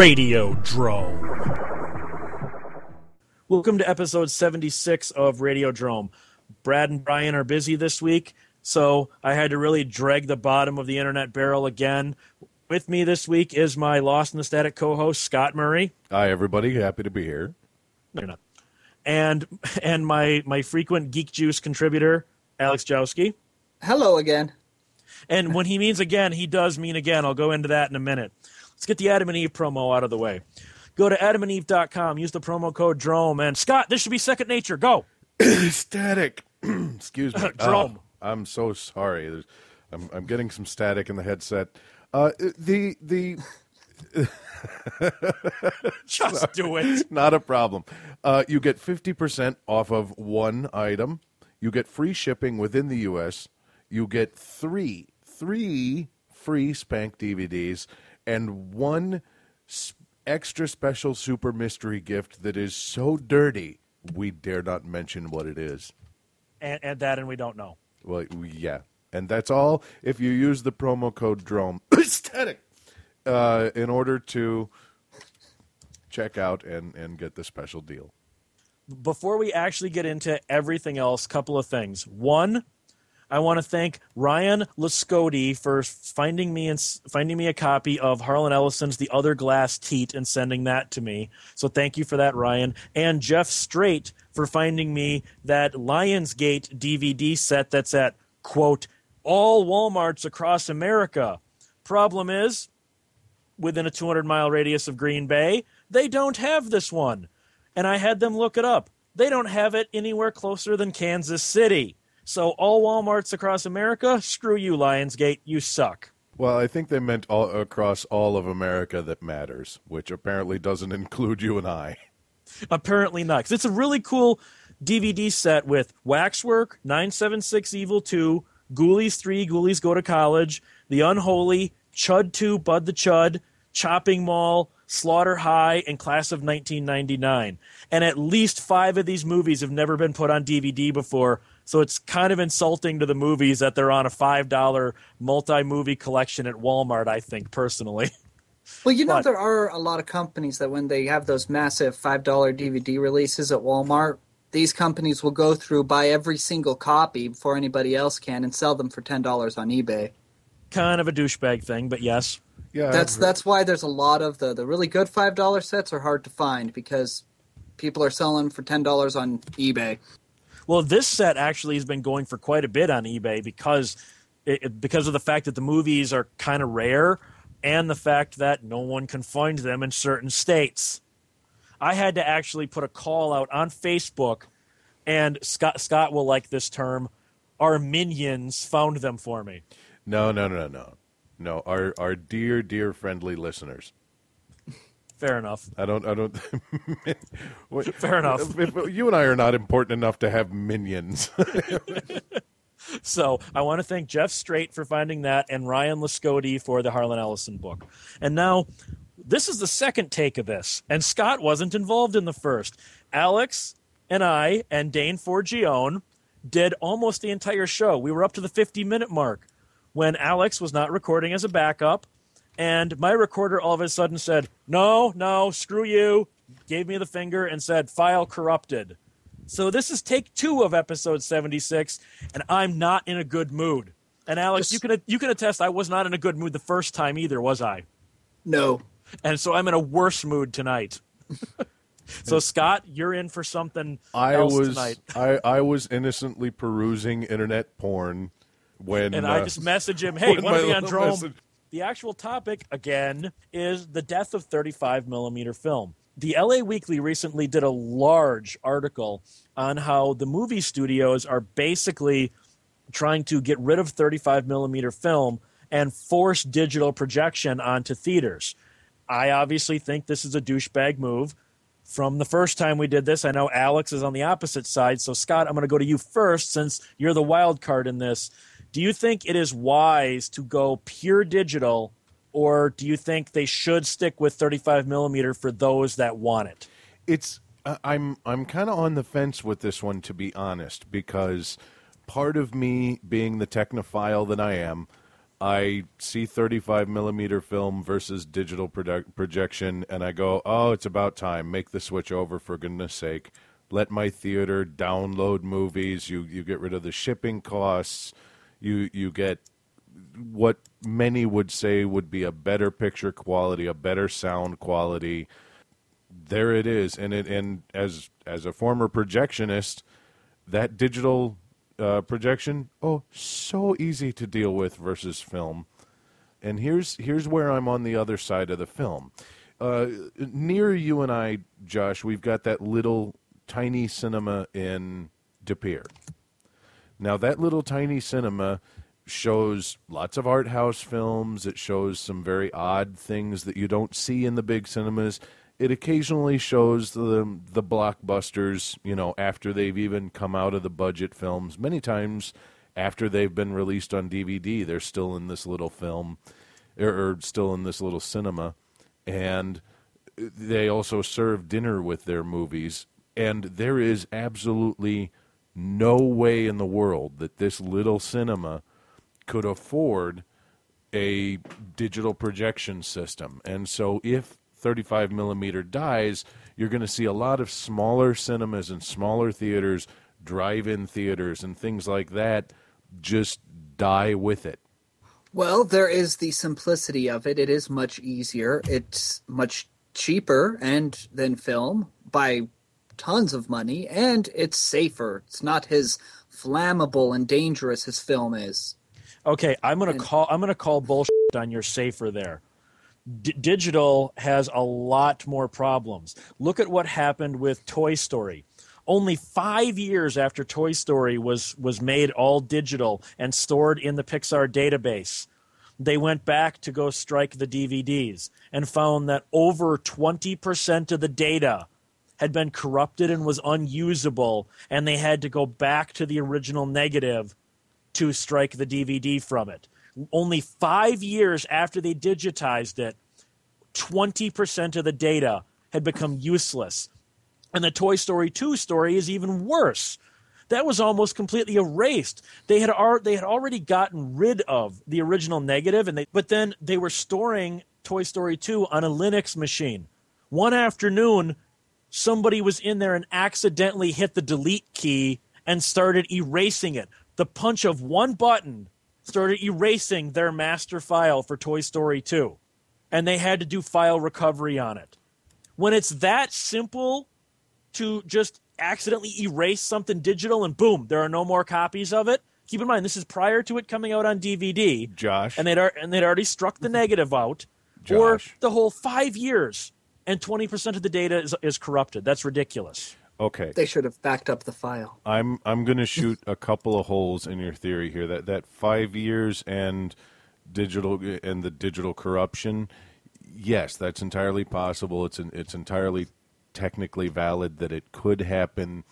Radio Drome. Welcome to episode 76 of Radio Drome. Brad and Brian are busy this week, so I had to really drag the bottom of the internet barrel again. With me this week is my Lost in the Static co host, Scott Murray. Hi, everybody. Happy to be here. No, you're not. And, and my, my frequent Geek Juice contributor, Alex Jowski. Hello again. And when he means again, he does mean again. I'll go into that in a minute. Let's get the Adam and Eve promo out of the way. Go to adamandeve.com, use the promo code DROME, and Scott, this should be second nature. Go. static. Excuse me. Drome. Oh, I'm so sorry. There's, I'm, I'm getting some static in the headset. Uh, the the Just do it. not a problem. Uh, you get 50% off of one item. You get free shipping within the U.S. You get three, three free Spank DVDs and one extra special super mystery gift that is so dirty we dare not mention what it is. And, and that, and we don't know. Well, yeah, and that's all. If you use the promo code Drome, static, uh, in order to check out and and get the special deal. before we actually get into everything else, couple of things. One, I want to thank Ryan Lascodi for finding me and finding me a copy of Harlan Ellison's The Other Glass Teat and sending that to me. So thank you for that, Ryan. And Jeff Straight for finding me that Lionsgate DVD set that's at quote all WalMarts across America. Problem is, within a 200 mile radius of Green Bay, they don't have this one. And I had them look it up. They don't have it anywhere closer than Kansas City. So, all Walmarts across America, screw you, Lionsgate. You suck. Well, I think they meant all across all of America that matters, which apparently doesn't include you and I. Apparently not. 'Cause it's a really cool DVD set with Waxwork, 976 Evil 2, Ghoulies 3, Ghoulies Go to College, The Unholy, Chud 2, Bud the Chud, Chopping Mall, Slaughter High, and Class of 1999. And at least five of these movies have never been put on DVD before, so it's kind of insulting to the movies that they're on a $5 multi movie collection at Walmart, I think, personally. Well, you know, But- there are a lot of companies that when they have those massive $5 DVD releases at Walmart, these companies will go through, buy every single copy before anybody else can, and sell them for $10 on eBay. kind of a douchebag thing, but yes. Yeah, That's that's why there's a lot of the, the really good $5 sets are hard to find because people are selling for $10 on eBay. Well, this set actually has been going for quite a bit on eBay because it, because of the fact that the movies are kind of rare and the fact that no one can find them in certain states. I had to actually put a call out on Facebook, and Scott Scott will like this term. Our minions found them for me. no, no, no, no, no. Our our dear, dear, friendly listeners. Fair enough. I don't, I don't. What- Fair enough. If, if you and I are not important enough to have minions. So I want to thank Jeff Straight for finding that and Ryan Lascodi for the Harlan Ellison book. And now this is the second take of this, and Scott wasn't involved in the first. Alex and I and Dane Forgione did almost the entire show. We were up to the 50 minute mark when Alex was not recording as a backup, and my recorder all of a sudden said, No, no, screw you, gave me the finger and said, File corrupted. So this is take two of episode 76, and I'm not in a good mood. And Alex, Just- you can you can attest I was not in a good mood the first time either, was I? No. And so I'm in a worse mood tonight. so Scott, you're in for something I else was, tonight. I, I was innocently perusing internet porn when And I uh, just message him, "Hey, want to be on little Drome?" message- The actual topic again is the death of 35 millimeter film. The LA Weekly recently did a large article on how the movie studios are basically trying to get rid of 35 millimeter film and force digital projection onto theaters. I obviously think this is a douchebag move. From the first time we did this, I know Alex is on the opposite side. So, Scott, I'm going to go to you first since you're the wild card in this. Do you think it is wise to go pure digital, or do you think they should stick with 35 millimeter for those that want it? it's I- I'm I'm kind of on the fence with this one to be honest because part of me being the technophile that I am I see 35 millimeter film versus digital produ- projection, and I go, oh, it's about time. Make the switch over for goodness sake. Let my theater download movies. You you get rid of the shipping costs. You you get what many would say would be a better picture quality, a better sound quality. There it is, and it and as as a former projectionist, that digital uh, projection, oh, so easy to deal with versus film. And here's here's where I'm on the other side of the film. Uh, near you and I, Josh, we've got that little tiny cinema in De Pere. Now that little tiny cinema shows lots of art house films. It shows some very odd things that you don't see in the big cinemas. It occasionally shows the the blockbusters, you know, after they've even come out of the budget films. Many times after they've been released on DVD, they're still in this little film or, or still in this little cinema and they also serve dinner with their movies and there is absolutely no way in the world that this little cinema could afford a digital projection system. And so if 35 millimeter dies, you're going to see a lot of smaller cinemas and smaller theaters, drive in theaters, and things like that just die with it. Well, there is the simplicity of it. It is much easier. It's much cheaper and than film by tons of money, and it's safer. It's not as flammable and dangerous as film is. Okay, I'm gonna call. I'm gonna call bullshit on your safer there. D- digital has a lot more problems. Look at what happened with Toy Story. Only five years after Toy Story was was made all digital and stored in the Pixar database, they went back to go strike the DVDs and found that over 20% of the data had been corrupted and was unusable, and they had to go back to the original negative to strike the DVD from it. Only five years after they digitized it, 20% of the data had become useless. And the Toy Story 2 story is even worse. That was almost completely erased. They had ar- they had already gotten rid of the original negative, and they but then they were storing Toy Story 2 on a Linux machine. One afternoon, somebody was in there and accidentally hit the delete key and started erasing it the punch of one button started erasing their master file for Toy Story 2. And they had to do file recovery on it. When it's that simple to just accidentally erase something digital and boom, there are no more copies of it. Keep in mind, this is prior to it coming out on DVD. Josh. And they'd, and they'd already struck the negative out. Josh. Or the whole five years and 20% of the data is, is corrupted. That's ridiculous. Okay. They should have backed up the file. I'm I'm going to shoot a couple of holes in your theory here. That that five years and digital and the digital corruption. Yes, that's entirely possible. It's an, it's entirely technically valid that it could happen,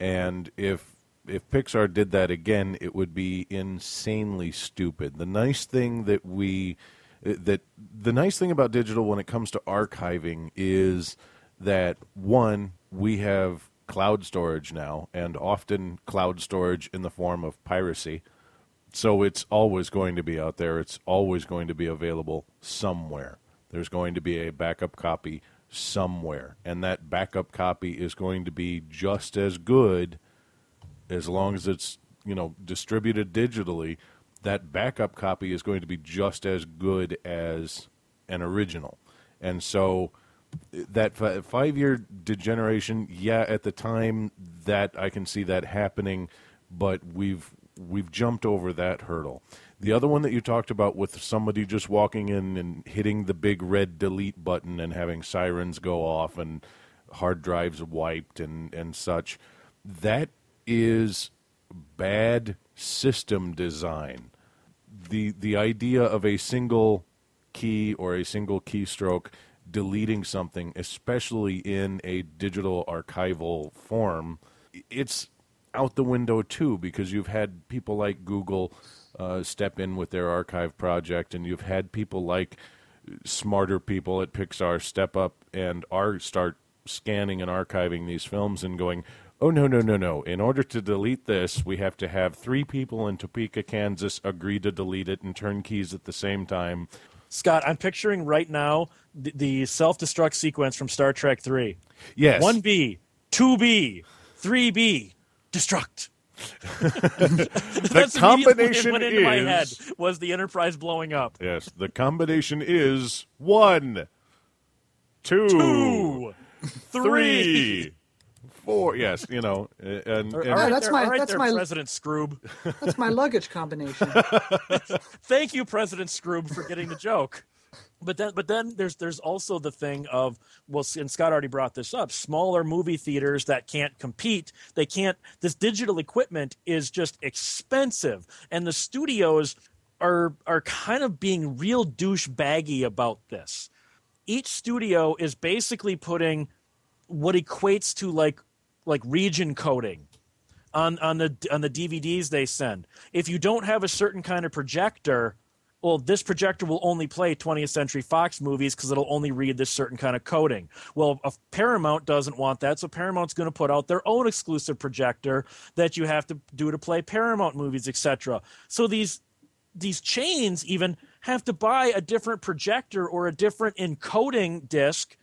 and if if Pixar did that again, it would be insanely stupid. The nice thing that we that the nice thing about digital when it comes to archiving is that one we have cloud storage now, and often cloud storage in the form of piracy. So it's always going to be out there. It's always going to be available somewhere. There's going to be a backup copy somewhere, and that backup copy is going to be just as good as long as it's you know distributed digitally. That backup copy is going to be just as good as an original, and so that five year degeneration, yeah, at the time that I can see that happening, but we've we've jumped over that hurdle. The other one that you talked about with somebody just walking in and hitting the big red delete button and having sirens go off and hard drives wiped and, and such, that is bad system design. The the idea of a single key or a single keystroke deleting something, especially in a digital archival form, it's out the window too because you've had people like Google uh, step in with their archive project, and you've had people like smarter people at Pixar step up and are start scanning and archiving these films and going, Oh no no no no! In order to delete this, we have to have three people in Topeka, Kansas, agree to delete it and turn keys at the same time. Scott, I'm picturing right now the, the self destruct sequence from Star Trek 3. Yes. 1B, 2B, 3B, destruct. the combination what into my head was the Enterprise blowing up. yes. The combination is one, two, Two, three, three. Four. Yes, you know, and, and All Yeah, right that's there, my- all right that's there, my- President Skroob. That's my luggage combination. Thank you, President Skroob, for getting the joke. But then, but then there's there's also the thing of well, and Scott already brought this up. Smaller movie theaters that can't compete, they can't. This digital equipment is just expensive, and the studios are are kind of being real douchebaggy about this. Each studio is basically putting what equates to like like region coding on on the on the DVDs they send. If you don't have a certain kind of projector, well, this projector will only play 20th Century Fox movies because it'll only read this certain kind of coding. Well, Paramount doesn't want that, so Paramount's going to put out their own exclusive projector that you have to do to play Paramount movies, etc. So these these chains even have to buy a different projector or a different encoding disc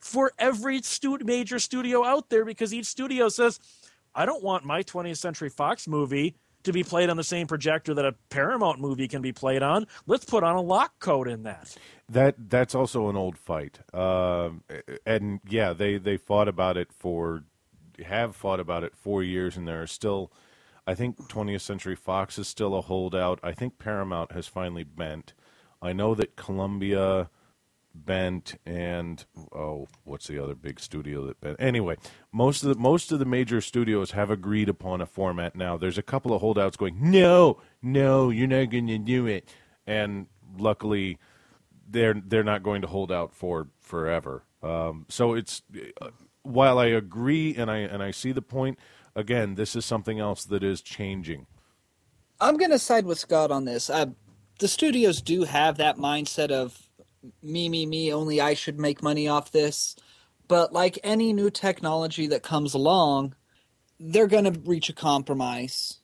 for every stu- major studio out there because each studio says, I don't want my 20th Century Fox movie to be played on the same projector that a Paramount movie can be played on. Let's put on a lock code in that. That that's also an old fight, um, and yeah, they they fought about it for have fought about it for years, and there are still, I think 20th Century Fox is still a holdout. I think Paramount has finally bent. I know that Columbia bent, and oh, what's the other big studio that bent? Anyway, most of the most of the major studios have agreed upon a format now. There's a couple of holdouts going, no, no, you're not going to do it, and luckily they're they're not going to hold out for forever. Um, so it's uh, while I agree and I and I see the point. Again, this is something else that is changing. I'm going to side with Scott on this. The studios do have that mindset of me, me, me, only I should make money off this. But like any new technology that comes along, they're going to reach a compromise.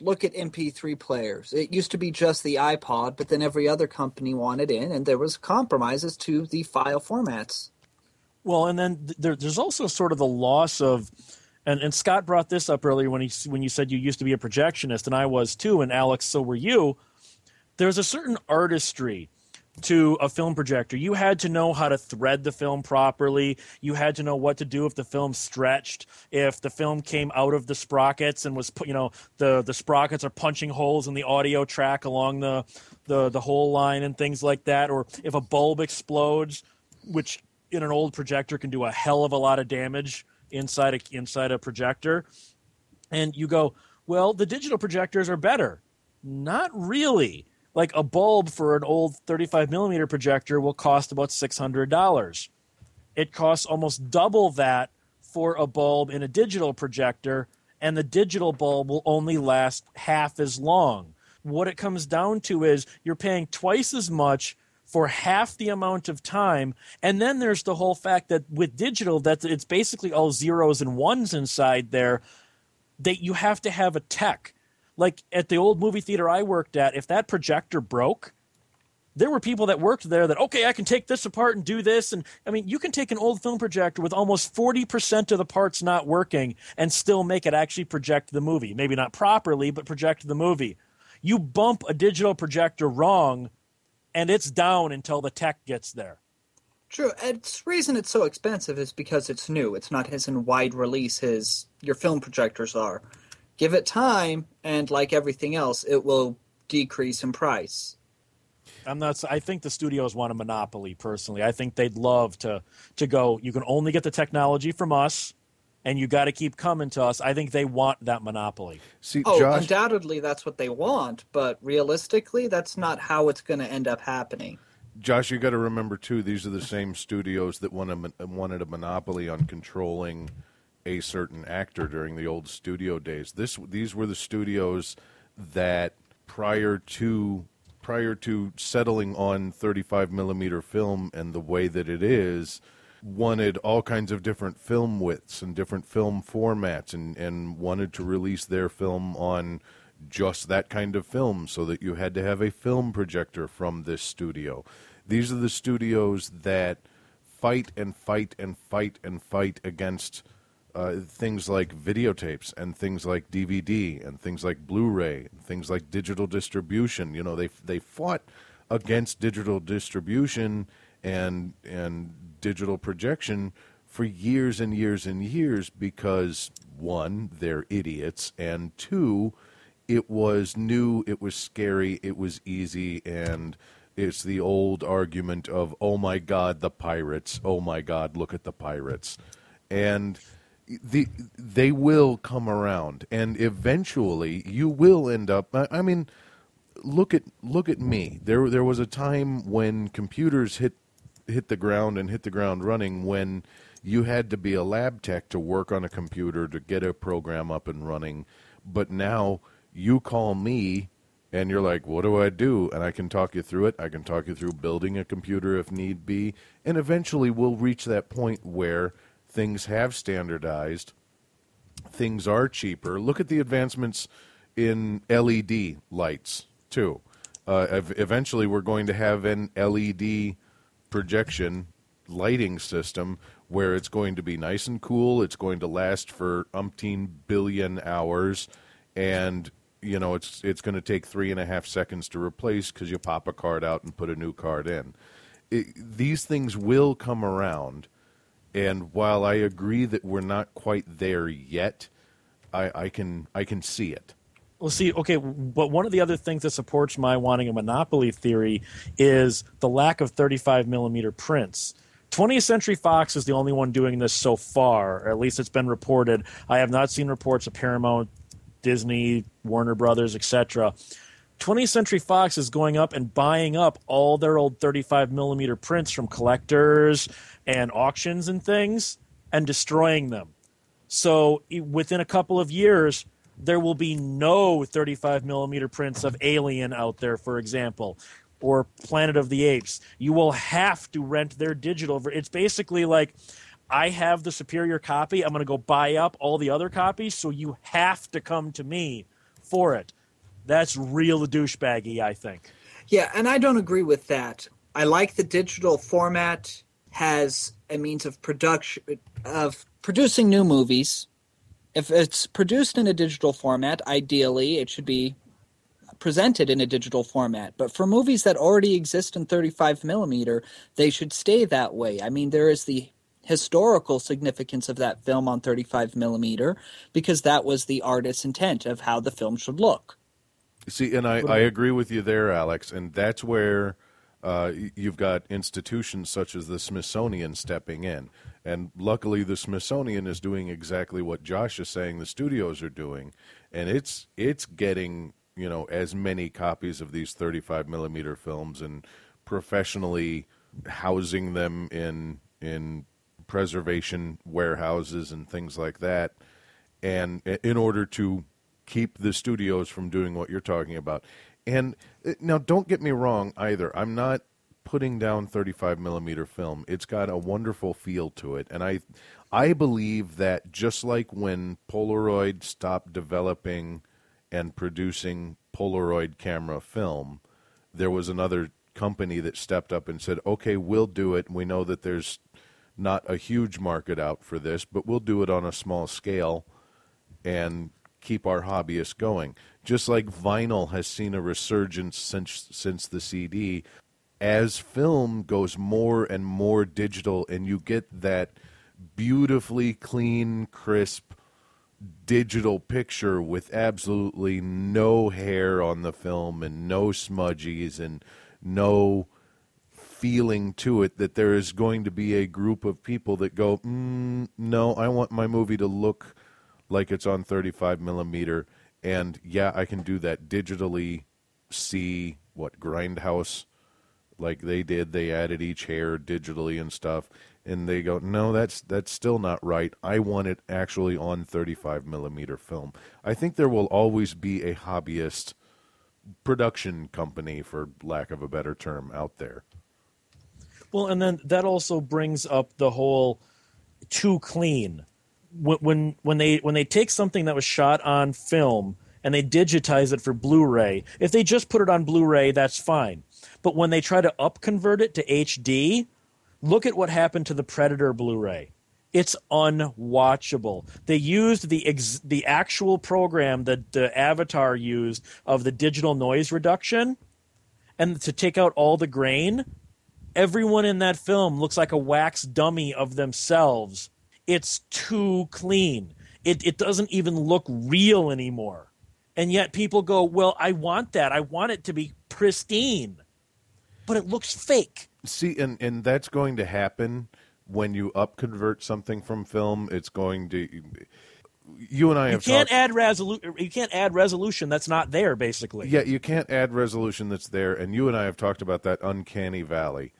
Look at MP3 players. It used to be just the iPod, but then every other company wanted in, and there was compromises to the file formats. Well, and then there, there's also sort of the loss of, and, and Scott brought this up earlier when he when you said you used to be a projectionist, and I was too, and Alex, so were you. There's a certain artistry to a film projector. You had to know how to thread the film properly. You had to know what to do if the film stretched, if the film came out of the sprockets and was, you know, the the sprockets are punching holes in the audio track along the the the whole line and things like that, or if a bulb explodes, which in an old projector can do a hell of a lot of damage inside a inside a projector. And you go, well, the digital projectors are better. Not really. Like a bulb for an old 35 millimeter projector will cost about $600. It costs almost double that for a bulb in a digital projector, and the digital bulb will only last half as long. What it comes down to is you're paying twice as much for half the amount of time and then there's the whole fact that with digital that it's basically all zeros and ones inside there that you have to have a tech like at the old movie theater I worked at, if that projector broke, there were people that worked there that okay, I can take this apart and do this, and I mean, you can take an old film projector with almost forty percent of the parts not working and still make it actually project the movie. Maybe not properly, but project the movie. You bump a digital projector wrong, and it's down until the tech gets there. True. It's the reason it's so expensive is because it's new. It's not as in wide release as your film projectors are. Give it time, and like everything else, it will decrease in price. I'm not. I think the studios want a monopoly. Personally, I think they'd love to to go. You can only get the technology from us, and you got to keep coming to us. I think they want that monopoly. See, Oh, Josh, undoubtedly that's what they want, but realistically, that's not how it's going to end up happening. Josh, you got to remember too. These are the same studios that won a, wanted a monopoly on controlling a certain actor during the old studio days. This these were the studios that prior to prior to settling on 35 millimeter film and the way that it is, wanted all kinds of different film widths and different film formats and, and wanted to release their film on just that kind of film so that you had to have a film projector from this studio. These are the studios that fight and fight and fight and fight against uh, things like videotapes and things like DVD and things like Blu-ray and things like digital distribution. You know, they they fought against digital distribution and and digital projection for years and years and years because one, they're idiots, and two, it was new, it was scary, it was easy, and it's the old argument of, oh my God, the pirates, oh my God, look at the pirates. And the they will come around and eventually you will end up I, I mean look at look at me. There there was a time when computers hit hit the ground and hit the ground running when you had to be a lab tech to work on a computer to get a program up and running. But now you call me and you're like what do I do? And I can talk you through it. I can talk you through building a computer if need be. And eventually we'll reach that point where things have standardized, things are cheaper. Look at the advancements in LED lights too. Uh, eventually, we're going to have an LED projection lighting system where it's going to be nice and cool. It's going to last for umpteen billion hours, and you know it's it's going to take three and a half seconds to replace because you pop a card out and put a new card in. It, these things will come around and while I agree that we're not quite there yet, I, I can I can see it. Well, see, okay, but one of the other things that supports my wanting a monopoly theory is the lack of 35 millimeter prints. 20th Century Fox is the only one doing this so far, at least it's been reported. I have not seen reports of Paramount, Disney, Warner Brothers, etc. 20th Century Fox is going up and buying up all their old 35 millimeter prints from collectors and auctions and things and destroying them. So within a couple of years, there will be no 35 millimeter prints of Alien out there, for example, or Planet of the Apes. You will have to rent their digital. It's basically like I have the superior copy. I'm going to go buy up all the other copies, so you have to come to me for it. That's real douchebaggy, I think. Yeah, and I don't agree with that. I like the digital format has a means of production of producing new movies. If it's produced in a digital format, ideally it should be presented in a digital format. But for movies that already exist in 35 millimeter, they should stay that way. I mean, there is the historical significance of that film on 35 millimeter because that was the artist's intent of how the film should look. See, and I, I agree with you there, Alex, and that's where uh, you've got institutions such as the Smithsonian stepping in. And luckily, the Smithsonian is doing exactly what Josh is saying the studios are doing, and it's it's getting you know as many copies of these 35 millimeter films and professionally housing them in in preservation warehouses and things like that, and in order to keep the studios from doing what you're talking about. And uh, now, don't get me wrong either. I'm not putting down 35 millimeter film. It's got a wonderful feel to it, and I, I believe that just like when Polaroid stopped developing and producing Polaroid camera film, there was another company that stepped up and said, "Okay, we'll do it. We know that there's not a huge market out for this, but we'll do it on a small scale." And keep our hobbyists going. Just like vinyl has seen a resurgence since since the CD, as film goes more and more digital, and you get that beautifully clean, crisp digital picture with absolutely no hair on the film and no smudgies and no feeling to it that there is going to be a group of people that go, mm, no, I want my movie to look like it's on 35 millimeter. And yeah, I can do that digitally. See what Grindhouse, like they did. They added each hair digitally and stuff, and they go, no, that's that's still not right. I want it actually on 35 millimeter film. I think there will always be a hobbyist production company, for lack of a better term, out there. Well, and then that also brings up the whole too clean. When when when they when they take something that was shot on film and they digitize it for Blu-ray, if they just put it on Blu-ray, that's fine. But when they try to upconvert it to HD, look at what happened to the Predator Blu-ray. It's unwatchable. They used the ex- the actual program that the Avatar used of the digital noise reduction, and to take out all the grain. Everyone in that film looks like a wax dummy of themselves. It's too clean. It it doesn't even look real anymore. And yet people go, "Well, I want that. I want it to be pristine." But it looks fake. See, and and that's going to happen when you upconvert something from film. It's going to. You and I You can't talked- add resolution. You can't add resolution that's not there. Basically, Yeah, you can't add resolution that's there, and you and I have talked about that uncanny valley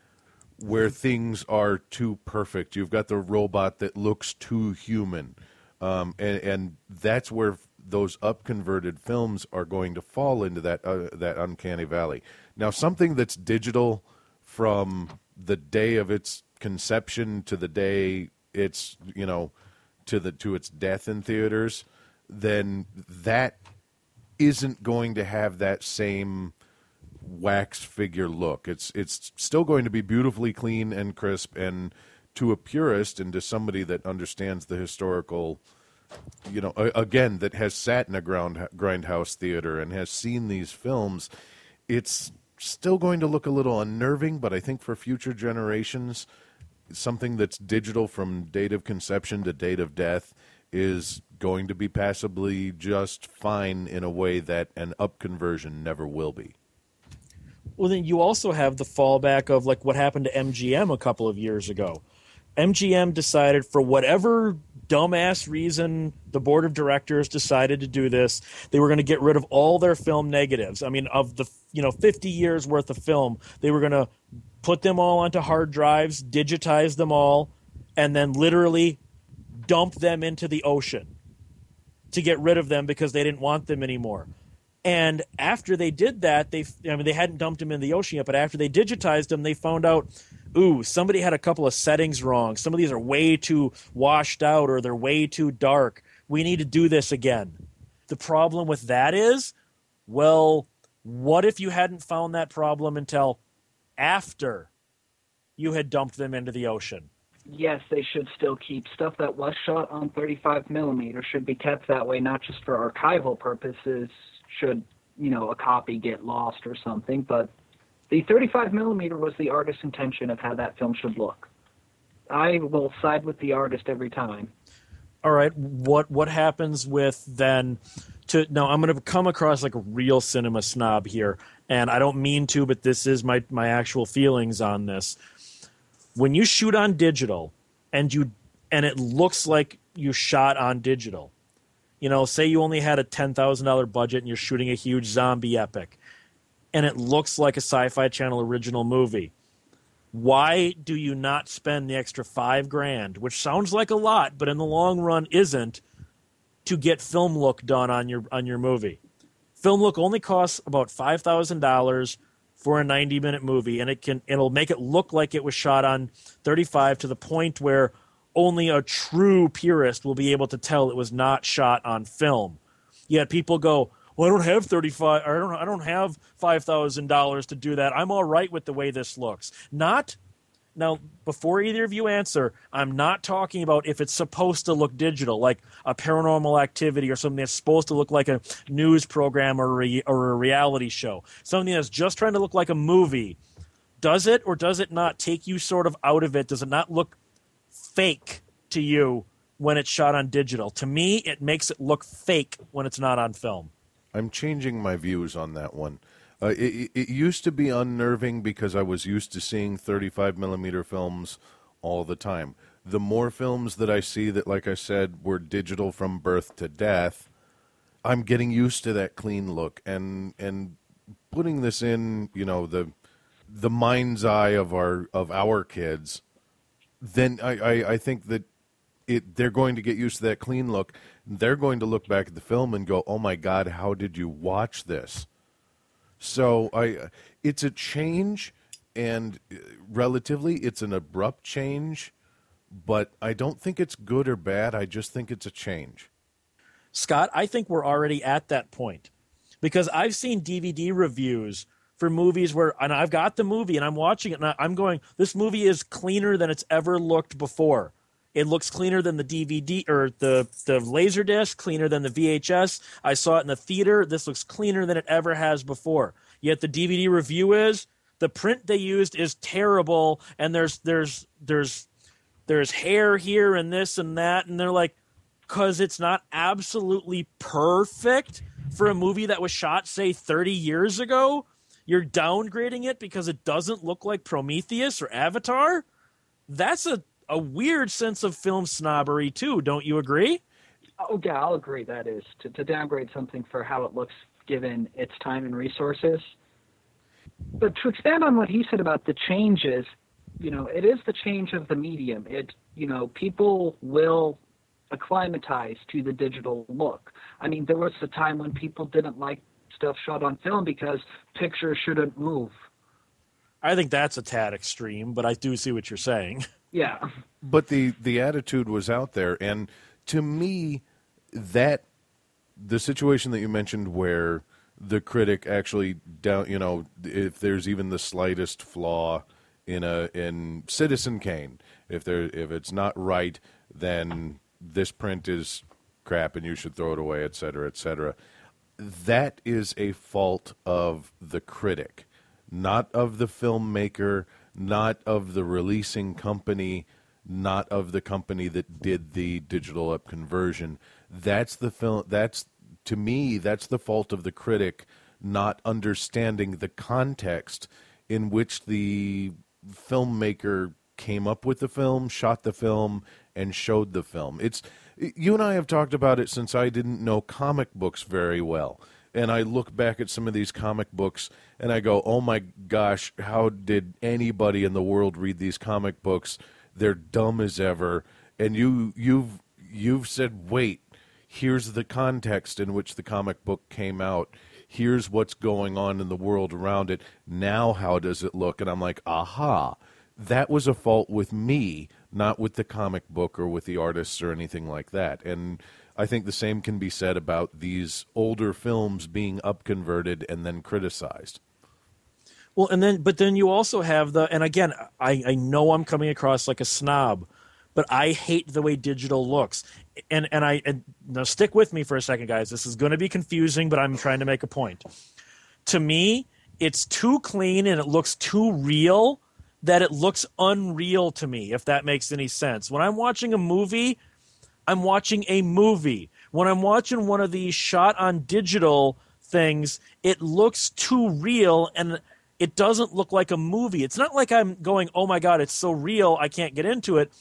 where things are too perfect. You've got the robot that looks too human, um, and and that's where those upconverted films are going to fall into that uh, that uncanny valley. Now, something that's digital from the day of its conception to the day it's you know to the to its death in theaters, then that isn't going to have that same wax figure look. It's it's still going to be beautifully clean and crisp and to a purist and to somebody that understands the historical you know again that has sat in a ground grindhouse theater and has seen these films it's still going to look a little unnerving but I think for future generations something that's digital from date of conception to date of death is going to be passably just fine in a way that an up conversion never will be. Well, then you also have the fallback of like what happened to MGM a couple of years ago. MGM decided, for whatever dumbass reason, the board of directors decided to do this. They were going to get rid of all their film negatives. I mean, of the you know 50 years worth of film, they were going to put them all onto hard drives, digitize them all, and then literally dump them into the ocean to get rid of them because they didn't want them anymore. And after they did that, they I mean they hadn't dumped them in the ocean yet, but after they digitized them, they found out, ooh, somebody had a couple of settings wrong. Some of these are way too washed out or they're way too dark. We need to do this again. The problem with that is, well, what if you hadn't found that problem until after you had dumped them into the ocean? Yes, they should still keep stuff that was shot on 35 millimeter should be kept that way, not just for archival purposes. Should you know a copy get lost or something, but the 35 millimeter was the artist's intention of how that film should look. I will side with the artist every time. all right what what happens with then to no i'm going to come across like a real cinema snob here and i don't mean to but this is my my actual feelings on this when you shoot on digital and you and it looks like you shot on digital you know say you only had a $10,000 budget and you're shooting a huge zombie epic and it looks like a sci-fi channel original movie why do you not spend the extra five grand, which sounds like a lot, but in the long run isn't, to get film look done on your on your movie? Film look only costs about five thousand dollars for a ninety minute movie, and it can it'll make it look like it was shot on thirty five to the point where only a true purist will be able to tell it was not shot on film. Yet people go, well, I don't have thirty five. I don't. I don't have five thousand dollars to do that. I'm all right with the way this looks. Not now. Before either of you answer, I'm not talking about if it's supposed to look digital, like a Paranormal Activity or something that's supposed to look like a news program or or a reality show. Something that's just trying to look like a movie. Does it or does it not take you sort of out of it? Does it not look fake to you when it's shot on digital? To me, it makes it look fake when it's not on film. I'm changing my views on that one. Uh, it, it- used to be unnerving because I was used to seeing 35 millimeter films all the time. The more films that I see that, like I said, were digital from birth to death, I'm getting used to that clean look and and putting this in, you know, the the mind's eye of our of our kids. Then I, I, I think that it they're going to get used to that clean look. They're going to look back at the film and go, "Oh my God, how did you watch this?" So I, it's a change and uh, relatively, it's an abrupt change, but I don't think it's good or bad. I just think it's a change. Scott, I think we're already at that point because I've seen DVD reviews for movies where, and I've got the movie and I'm watching it and I'm going, this movie is cleaner than it's ever looked before. It looks cleaner than the DVD or the the laser disc, cleaner than the VHS. I saw it in the theater. This looks cleaner than it ever has before. Yet the DVD review is the print they used is terrible, and there's there's there's there's hair here and this and that, and they're like, because it's not absolutely perfect for a movie that was shot say 30 years ago. You're downgrading it because it doesn't look like Prometheus or Avatar. That's a a weird sense of film snobbery too. Don't you agree? Oh yeah, I'll agree. That is to, to downgrade something for how it looks given its time and resources. But to expand on what he said about the changes, you know, it is the change of the medium. It, you know, people will acclimatize to the digital look. I mean, there was a time when people didn't like stuff shot on film because pictures shouldn't move. I think that's a tad extreme, but I do see what you're saying. Yeah. But the the attitude was out there, and to me, that the situation that you mentioned where the critic actually down, you know, if there's even the slightest flaw in a in Citizen Kane, if there if it's not right, then this print is crap and you should throw it away, et cetera, et cetera. That is a fault of the critic, not of the filmmaker not of the releasing company, not of the company that did the digital up conversion. That's the film. That's to me. That's the fault of the critic not understanding the context in which the filmmaker came up with the film, shot the film, and showed the film. It's you and I have talked about it since I didn't know comic books very well and I look back at some of these comic books and I go, "Oh my gosh, how did anybody in the world read these comic books? They're dumb as ever." And you you've you've said, "Wait, here's the context in which the comic book came out. Here's what's going on in the world around it. Now how does it look?" And I'm like, "Aha." That was a fault with me, not with the comic book or with the artists or anything like that. And I think the same can be said about these older films being upconverted and then criticized. Well, and then, but then you also have the, and again, I, I know I'm coming across like a snob, but I hate the way digital looks. And and I and now stick with me for a second, guys. This is going to be confusing, but I'm trying to make a point. To me, it's too clean and it looks too real that it looks unreal to me. If that makes any sense. When I'm watching a movie, I'm watching a movie. When I'm watching one of these shot on digital things, it looks too real and it doesn't look like a movie. It's not like I'm going, oh my God, it's so real, I can't get into it.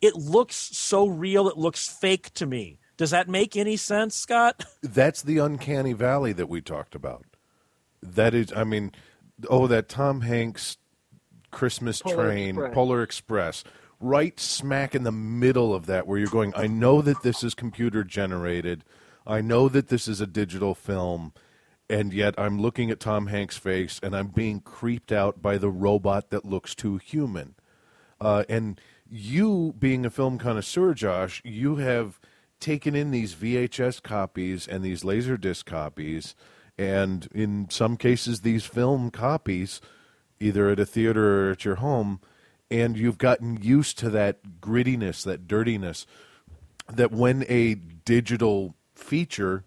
It looks so real, it looks fake to me. Does that make any sense, Scott? That's the uncanny valley that we talked about. That is, I mean, oh, that Tom Hanks Christmas Polar train, Express. Polar Express, right smack in the middle of that where you're going, I know that this is computer generated. I know that this is a digital film. And yet I'm looking at Tom Hanks' face and I'm being creeped out by the robot that looks too human. Uh, and you, being a film connoisseur, Josh, you have taken in these VHS copies and these Laserdisc copies, and in some cases, these film copies, either at a theater or at your home, and you've gotten used to that grittiness, that dirtiness, that when a digital feature,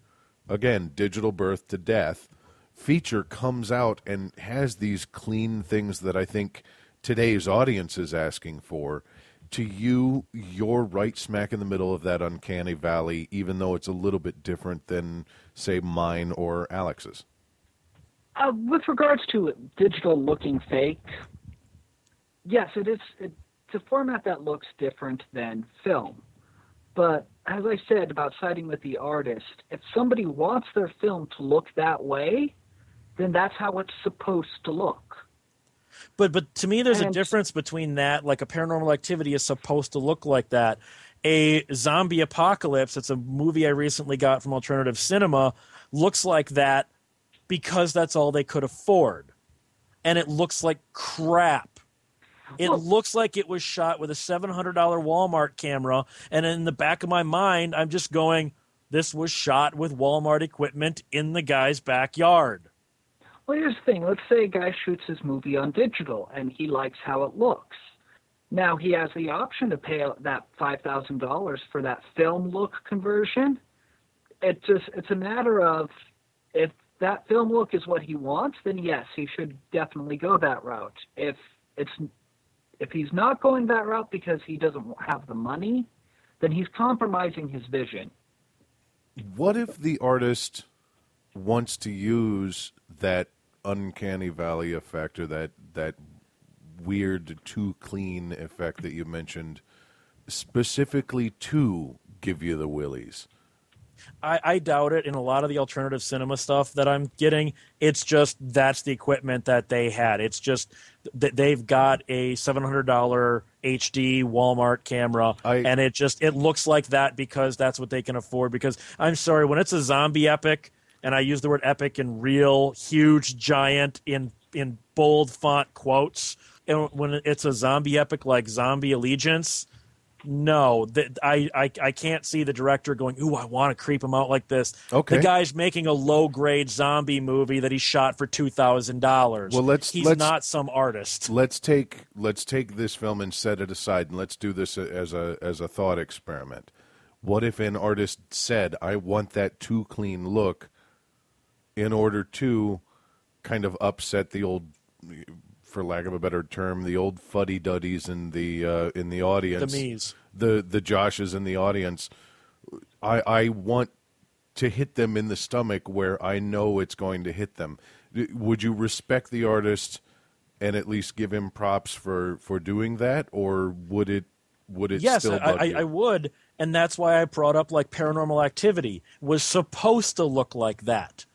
again, digital birth to death, feature comes out and has these clean things that I think today's audience is asking for, to you, you're right smack in the middle of that uncanny valley, even though it's a little bit different than, say, mine or Alex's. Uh, with regards to digital looking fake, yes, it is. It, it's a format that looks different than film. But as I said about siding with the artist, if somebody wants their film to look that way, then that's how it's supposed to look. But but to me, there's a difference between that. Like a paranormal activity is supposed to look like that. A zombie apocalypse. It's a movie I recently got from alternative cinema. Looks like that because that's all they could afford. and it looks like crap. It Well- looks like it was shot with a $700 Walmart camera. And in the back of my mind, I'm just going, this was shot with Walmart equipment in the guy's backyard. Well, here's the thing. Let's say a guy shoots his movie on digital and he likes how it looks. Now he has the option to pay that five thousand dollars for that film look conversion. It just it's a matter of if that film look is what he wants, then yes, he should definitely go that route. If it's if he's not going that route because he doesn't have the money, then he's compromising his vision. What if the artist wants to use that uncanny valley effect or that that weird too clean effect that you mentioned specifically to give you the willies? I, I doubt it in a lot of the alternative cinema stuff that I'm getting. It's just that's the equipment that they had. It's just that they've got a $700 HD Walmart camera, I- and it just it looks like that because that's what they can afford. Because I'm sorry, when it's a zombie epic, and I use the word epic in real, huge, giant, in in bold font quotes, and when it's a zombie epic like Zombie Allegiance, no, that I, I I can't see the director going, "Ooh, I want to creep him out like this." Okay. the guy's making a low grade zombie movie that he shot for two thousand dollars. Well, let's- he's let's- not some artist. Let's take let's take this film and set it aside, and let's do this as a as a thought experiment. What if an artist said, "I want that too clean look," in order to kind of upset the old, for lack of a better term, the old fuddy duddies in the uh, in the The audience, me's. the the Joshes in the audience. I I want to hit them in the stomach where I know it's going to hit them. Would you respect the artist and at least give him props for for doing that, or would it would it yes, still I, I? I would, and that's why I brought up like Paranormal Activity was supposed to look like that.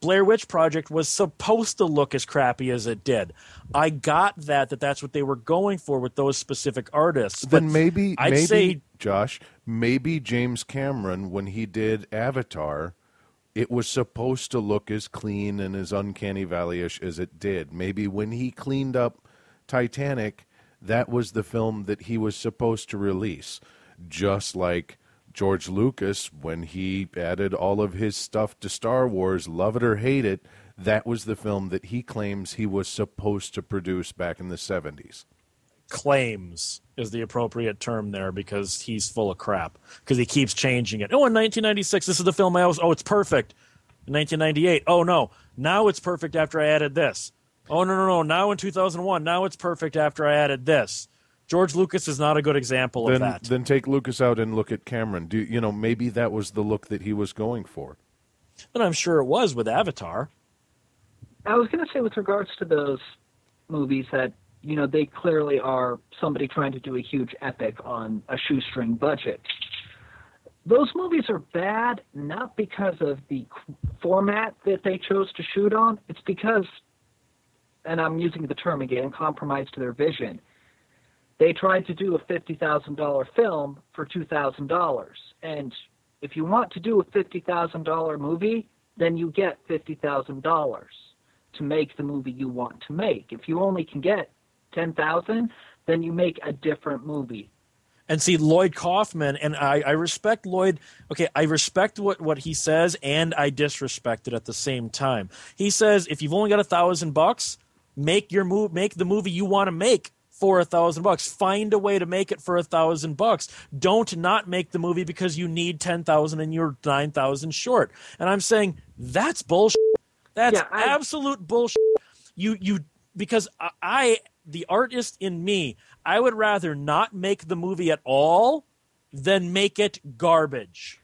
Blair Witch Project was supposed to look as crappy as it did. I got that that that's what they were going for with those specific artists. then but maybe I'd maybe say Josh, maybe James Cameron when he did Avatar, it was supposed to look as clean and as uncanny valley-ish as it did. Maybe when he cleaned up Titanic, that was the film that he was supposed to release. Just like George Lucas when he added all of his stuff to Star Wars, love it or hate it, that was the film that he claims he was supposed to produce back in the 70s. claims is the appropriate term there because he's full of crap because he keeps changing it. Oh, in 1996, this is the film I was. Oh, it's perfect. In 1998, oh no, now it's perfect after I added this. Oh no no no, now in 2001, now it's perfect after I added this. George Lucas is not a good example of then, that. then take Lucas out and look at Cameron. Do you know maybe that was the look that he was going for? and I'm sure it was with Avatar. I was going to say with regards to those movies that you know they clearly are somebody trying to do a huge epic on a shoestring budget. Those movies are bad not because of the format that they chose to shoot on. It's because, and I'm using the term again, compromise to their vision. They tried to do a fifty thousand dollar film for two thousand dollars, and if you want to do a fifty thousand dollar movie, then you get fifty thousand dollars to make the movie you want to make. If you only can get ten thousand, then you make a different movie. And see, Lloyd Kaufman, and I, I respect Lloyd. Okay, I respect what, what he says, and I disrespect it at the same time. He says, if you've only got a thousand bucks, make your move, make the movie you want to make for a thousand bucks. Find a way to make it for a thousand bucks. Don't not make the movie because you need ten thousand and you're nine thousand short. And I'm saying that's bullshit. That's Yeah, I- absolute bullshit. You you because I, I the artist in me, I would rather not make the movie at all than make it garbage.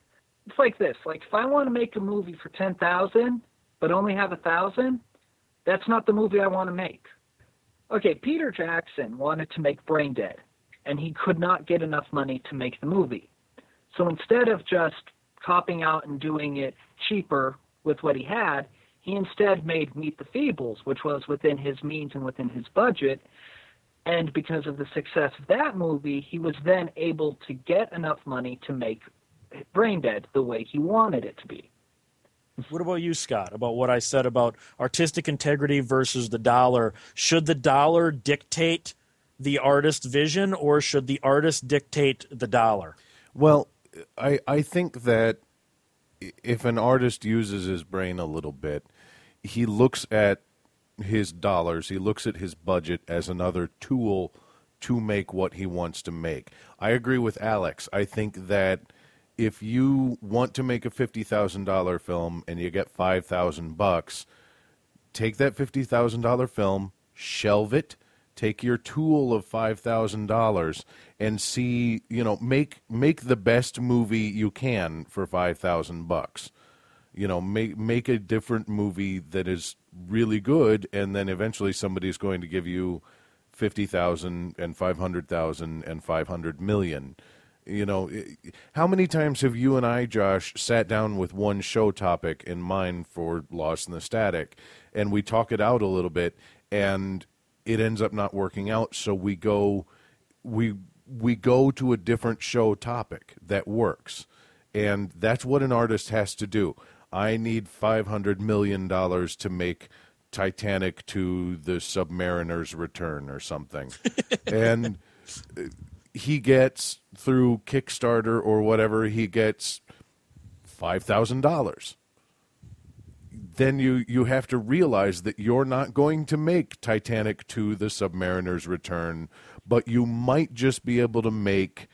It's like this. Like if I want to make a movie for ten thousand, but only have a thousand, that's not the movie I want to make. Okay, Peter Jackson wanted to make Brain Dead, and he could not get enough money to make the movie. So instead of just copping out and doing it cheaper with what he had, he instead made Meet the Feebles, which was within his means and within his budget. And because of the success of that movie, he was then able to get enough money to make Brain Dead the way he wanted it to be. What about you, Scott? About what I said about artistic integrity versus the dollar? Should the dollar dictate the artist's vision, or should the artist dictate the dollar? Well, I I think that if an artist uses his brain a little bit, he looks at his dollars, he looks at his budget as another tool to make what he wants to make. I agree with Alex. I think that if you want to make a $50,000 film and you get 5,000 bucks, take that $50,000 film, shelve it, take your tool of $5,000 and see, you know, make make the best movie you can for 5,000 bucks. You know, make make a different movie that is really good and then eventually somebody's going to give you 50,000 and 500,000 and 500 million. You know, how many times have you and I, Josh, sat down with one show topic in mind for Lost in the Static and we talk it out a little bit and it ends up not working out so we go we we go to a different show topic that works. And that's what an artist has to do. I need 500 million dollars to make Titanic to the Submariner's Return or something. and uh, he gets through Kickstarter or whatever, he gets $5,000. Then you, you have to realize that you're not going to make Titanic to the Submariner's Return, but you might just be able to make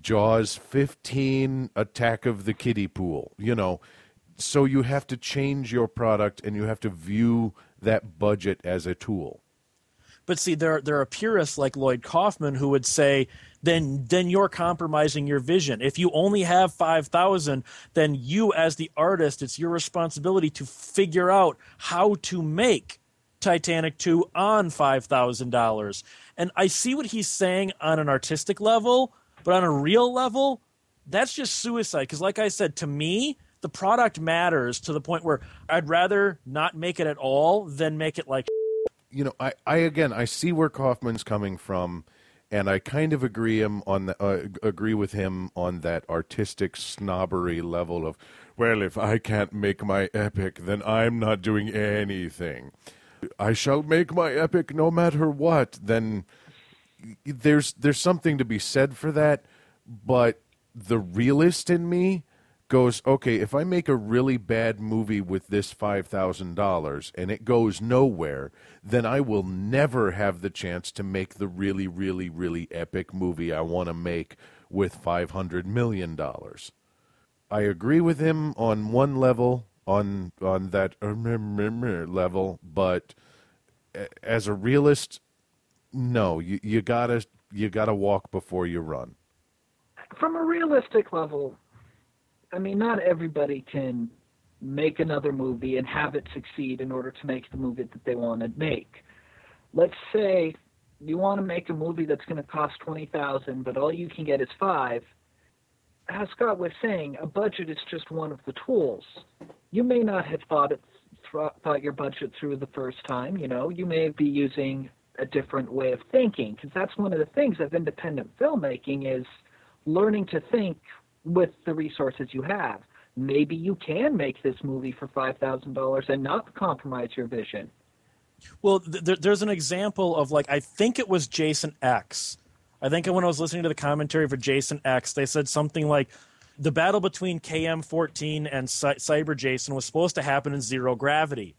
Jaws 15 Attack of the Kiddie Pool, you know so you have to change your product and you have to view that budget as a tool. But see, there there are purists like Lloyd Kaufman who would say, then then you're compromising your vision. If you only have five thousand, then you as the artist, it's your responsibility to figure out how to make Titanic 2 on five thousand dollars. And I see what he's saying on an artistic level, but on a real level, that's just suicide. Because like I said, to me, the product matters to the point where I'd rather not make it at all than make it like. You know, I, I again, I see where Kaufman's coming from, and I kind of agree him on the, uh, agree with him on that artistic snobbery level of, well, if I can't make my epic, then I'm not doing anything. I shall make my epic no matter what. Then there's there's something to be said for that, but the realist in me goes, okay, if I make a really bad movie with this $5,000 and it goes nowhere, then I will never have the chance to make the really, really, really epic movie I want to make with $500 million. I agree with him on one level, on on that uh, level, but uh, as a realist, no, you, you gotta you gotta walk before you run. From a realistic level, I mean, not everybody can make another movie and have it succeed in order to make the movie that they want to make. Let's say you want to make a movie that's going to cost twenty thousand, but all you can get is five. As Scott was saying, a budget is just one of the tools. You may not have thought it thought your budget through the first time. You know, you may be using a different way of thinking because that's one of the things of independent filmmaking is learning to think with the resources you have. Maybe you can make this movie for five thousand dollars and not compromise your vision. Well, th- there's an example of like I think it was Jason X. I think when I was listening to the commentary for Jason X, they said something like the battle between KM14 and Cy- Cyber Jason was supposed to happen in zero gravity,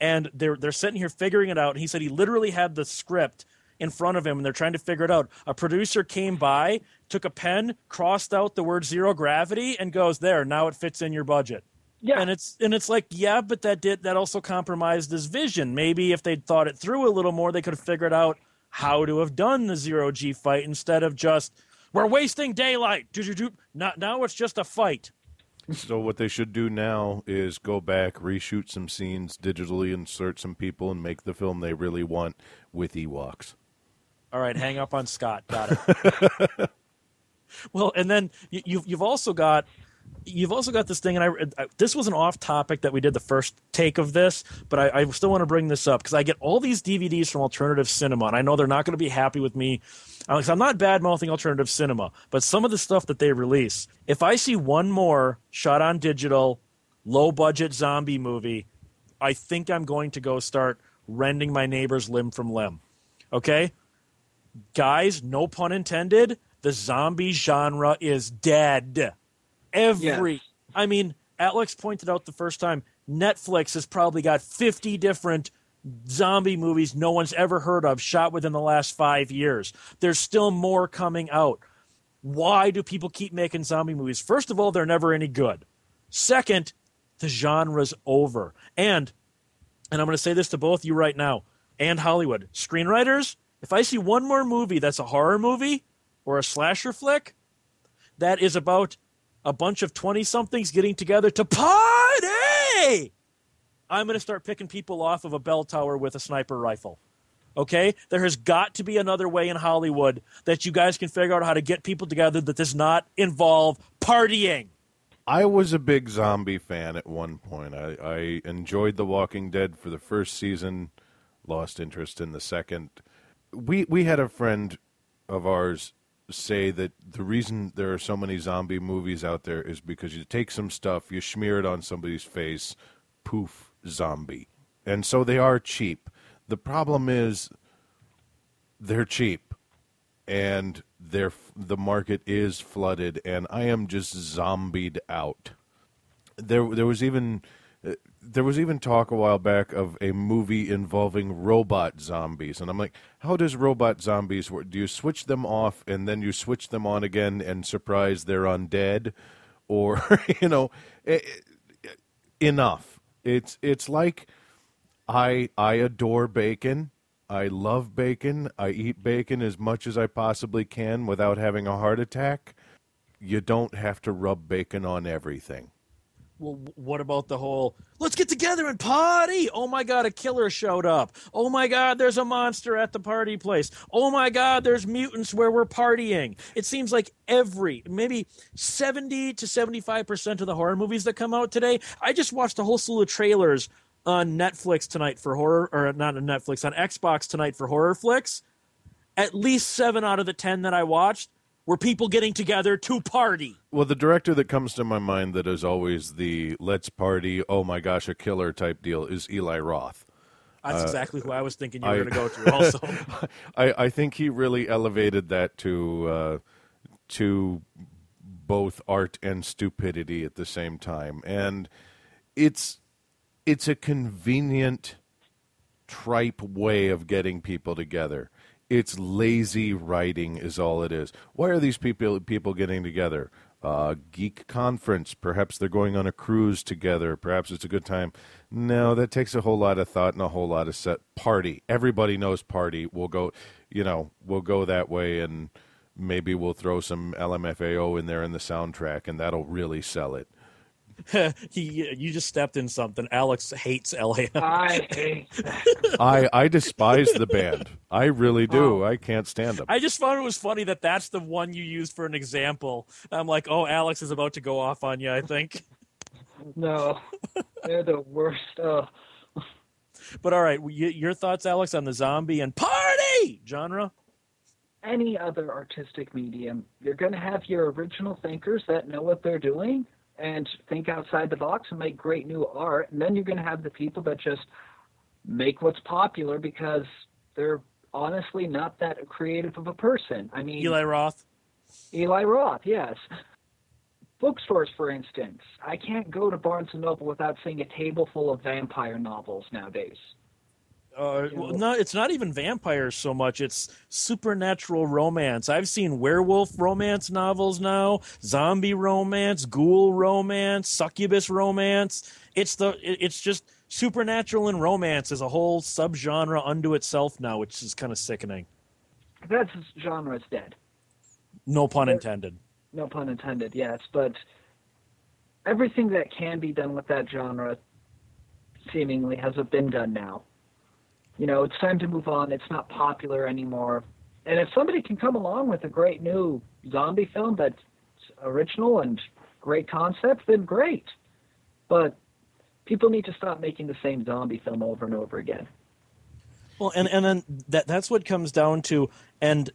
and they're they're sitting here figuring it out. And he said he literally had the script in front of him and they're trying to figure it out. A producer came by, took a pen, crossed out the word zero gravity, and goes, There, now it fits in your budget. Yeah. And it's and it's like, yeah, but that did that also compromised his vision. Maybe if they'd thought it through a little more, they could have figured out how to have done the zero G fight instead of just we're wasting daylight. Not now it's just a fight. So what they should do now is go back, reshoot some scenes, digitally insert some people, and make the film they really want with Ewoks. All right, hang up on Scott. Got it. well, and then you, you've you've also got you've also got this thing, and I, I, this was an off topic that we did the first take of this, but I, I still want to bring this up because I get all these DVDs from alternative cinema, and I know they're not going to be happy with me. I'm, I'm not bad mouthing alternative cinema, but some of the stuff that they release, if I see one more shot on digital, low budget zombie movie, I think I'm going to go start rending my neighbor's limb from limb. Okay? Guys, no pun intended, the zombie genre is dead. Every Yes. I mean, Alex pointed out the first time Netflix has probably got 50 different zombie movies no one's ever heard of shot within the last 5 years. There's still more coming out. Why do people keep making zombie movies? First of all, they're never any good. Second, the genre's over. And and I'm going to say this to both you right now and Hollywood screenwriters. If I see one more movie that's a horror movie or a slasher flick that is about a bunch of 20 somethings getting together to party, I'm going to start picking people off of a bell tower with a sniper rifle. Okay? There has got to be another way in Hollywood that you guys can figure out how to get people together that does not involve partying. I was a big zombie fan at one point. I, I enjoyed The Walking Dead for the first season, lost interest in the second. We we had a friend of ours say that the reason there are so many zombie movies out there is because you take some stuff, you smear it on somebody's face, poof, zombie. And so they are cheap. The problem is they're cheap and they're, the market is flooded and I am just zombied out. There there was even there was even talk a while back of a movie involving robot zombies and I'm like how does robot zombies work? Do you switch them off and then you switch them on again and surprise they're undead or you know eh, eh, enough. It's it's like I I adore bacon. I love bacon. I eat bacon as much as I possibly can without having a heart attack. You don't have to rub bacon on everything. Well, what about the whole let's get together and party? Oh my God, a killer showed up. Oh my God, there's a monster at the party place. Oh my God, there's mutants where we're partying. It seems like every, maybe 70 to 75% of the horror movies that come out today, I just watched a whole slew of trailers on Netflix tonight for horror, or not on Netflix, on Xbox tonight for horror flicks. At least seven out of the 10 that I watched were people getting together to party. Well, the director that comes to my mind that is always the let's party, oh my gosh, a killer type deal is Eli Roth. That's exactly who I was thinking you were going to go to also. I, I think he really elevated that to uh, to both art and stupidity at the same time, and it's it's a convenient tripe way of getting people together. It's lazy writing, is all it is. Why are these people people getting together? Uh, geek conference. Perhaps they're going on a cruise together. Perhaps it's a good time. No, that takes a whole lot of thought and a whole lot of set. Party. Everybody knows party. We'll go. You know, we'll go that way, and maybe we'll throw some LMFAO in there in the soundtrack, and that'll really sell it. he, you just stepped in something. Alex hates LA. I hate. I I despise the band. I really do. I can't stand them. I just found it was funny that that's the one you used for an example. I'm like, oh, Alex is about to go off on you. I think. No, they're the worst. Uh, But all right, y- your thoughts, Alex, on the zombie and party genre? any other artistic medium, you're going to have your original thinkers that know what they're doing and think outside the box and make great new art. And then you're going to have the people that just make what's popular because they're honestly not that creative of a person. I mean, Eli Roth. Eli Roth, yes. Bookstores, for instance. I can't go to Barnes and Noble without seeing a table full of vampire novels nowadays. Uh, well, no, it's not even vampires so much. It's supernatural romance. I've seen werewolf romance novels now, zombie romance, ghoul romance, succubus romance. It's the it's just supernatural and romance is a whole subgenre unto itself now, which is kind of sickening. That genre is dead. No pun intended. No pun intended, yes. But everything that can be done with that genre seemingly hasn't been done now. You know, it's time to move on. It's not popular anymore. And if somebody can come along with a great new zombie film that's original and great concept, then great. But people need to stop making the same zombie film over and over again. Well, and and then that that's what comes down to, and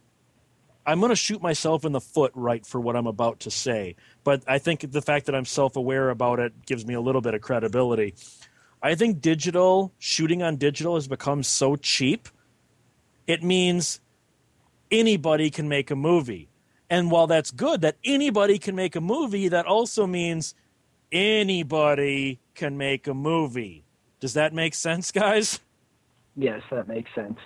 I'm going to shoot myself in the foot right for what I'm about to say. But I think the fact that I'm self aware about it gives me a little bit of credibility. I think digital, shooting on digital has become so cheap, it means anybody can make a movie. And while that's good that anybody can make a movie, that also means anybody can make a movie. Does that make sense, guys? Yes, that makes sense.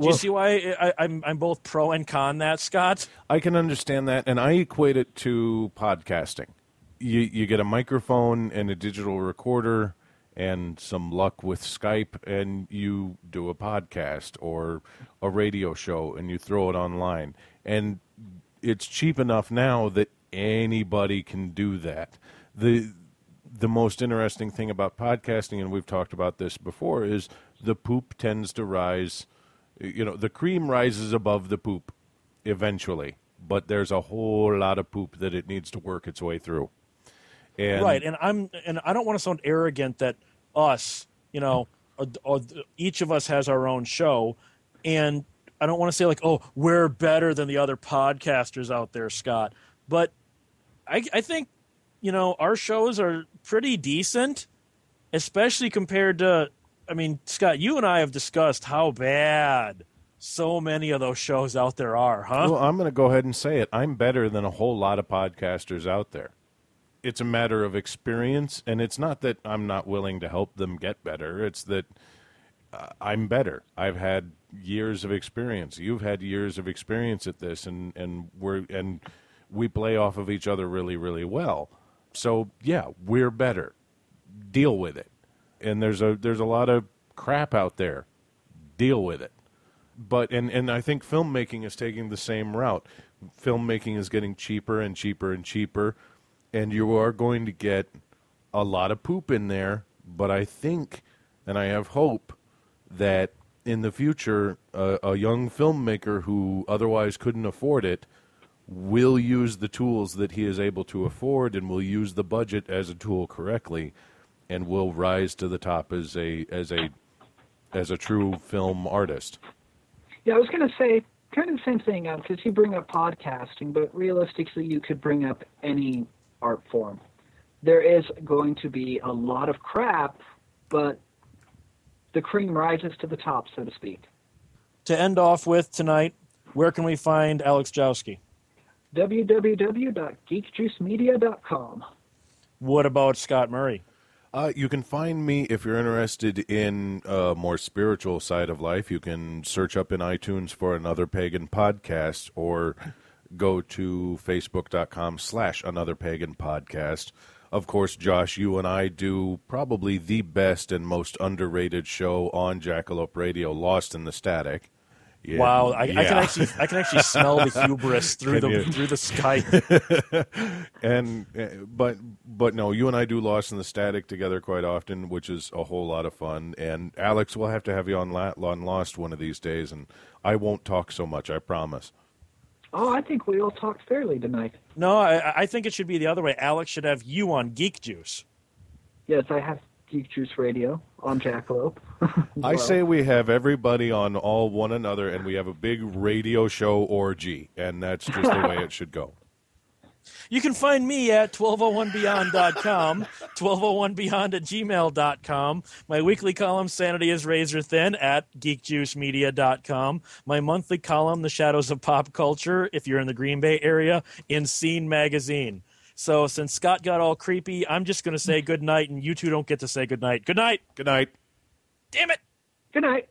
Do you see why I, I'm I'm both pro and con that, Scott? I can understand that, and I equate it to podcasting. You you get a microphone and a digital recorder and some luck with Skype, and you do a podcast or a radio show, and you throw it online, and it's cheap enough now that anybody can do that. the The most interesting thing about podcasting, and we've talked about this before, is the poop tends to rise you know, the cream rises above the poop eventually, but there's a whole lot of poop that it needs to work its way through. And right, and I'm and I don't want to sound arrogant that us, you know, each of us has our own show, and I don't want to say like, oh, we're better than the other podcasters out there, Scott. But I, I think, you know, our shows are pretty decent, especially compared to I mean, Scott, you and I have discussed how bad so many of those shows out there are, huh? Well, I'm going to go ahead and say it. I'm better than a whole lot of podcasters out there. It's a matter of experience, and it's not that I'm not willing to help them get better. It's that uh, I'm better. I've had years of experience. You've had years of experience at this, and and we're and we play off of each other really, really well. So yeah, we're better. Deal with it and there's a there's a lot of crap out there. Deal with it. But and and I think filmmaking is taking the same route. Filmmaking is getting cheaper and cheaper and cheaper, and you are going to get a lot of poop in there. But I think, and I have hope that in the future, uh, a young filmmaker who otherwise couldn't afford it will use the tools that he is able to afford and will use the budget as a tool correctly and will rise to the top as a as a as a true film artist. Yeah, I was going to say kind of the same thing because uh, you bring up podcasting, but realistically, you could bring up any art form. There is going to be a lot of crap, but the cream rises to the top, so to speak. To end off with tonight, where can we find Alex Jowski? www.geekjuicemedia.com. What about Scott Murray? Uh, you can find me if you're interested in a more spiritual side of life. You can search up in iTunes for another pagan podcast or go to facebook.com slash another pagan podcast. Of course, Josh, you and I do probably the best and most underrated show on Jackalope Radio, Lost in the Static. Yeah. Wow, I, yeah. I, can actually I can actually smell the hubris through the through the Skype. and uh, but but no, you and I do Lost in the Static together quite often, which is a whole lot of fun. And Alex, we'll have to have you on, on Lost one of these days, and I won't talk so much, I promise. Oh, I think we all talked fairly tonight. No, I, I think it should be the other way. Alex should have you on Geek Juice. Yes, I have Geek Juice Radio on Jackalope. I say we have everybody on all one another, and we have a big radio show orgy, and that's just the way it should go. You can find me at 1201beyond.com, 1201beyond at gmail.com. My weekly column, Sanity is Razor Thin, at geekjuicemedia.com. My monthly column, The Shadows of Pop Culture, if you're in the Green Bay area, in Scene Magazine. So since Scott got all creepy, I'm just going to say good night, and you two don't get to say good night. Good night. Good night. Damn it. Good night.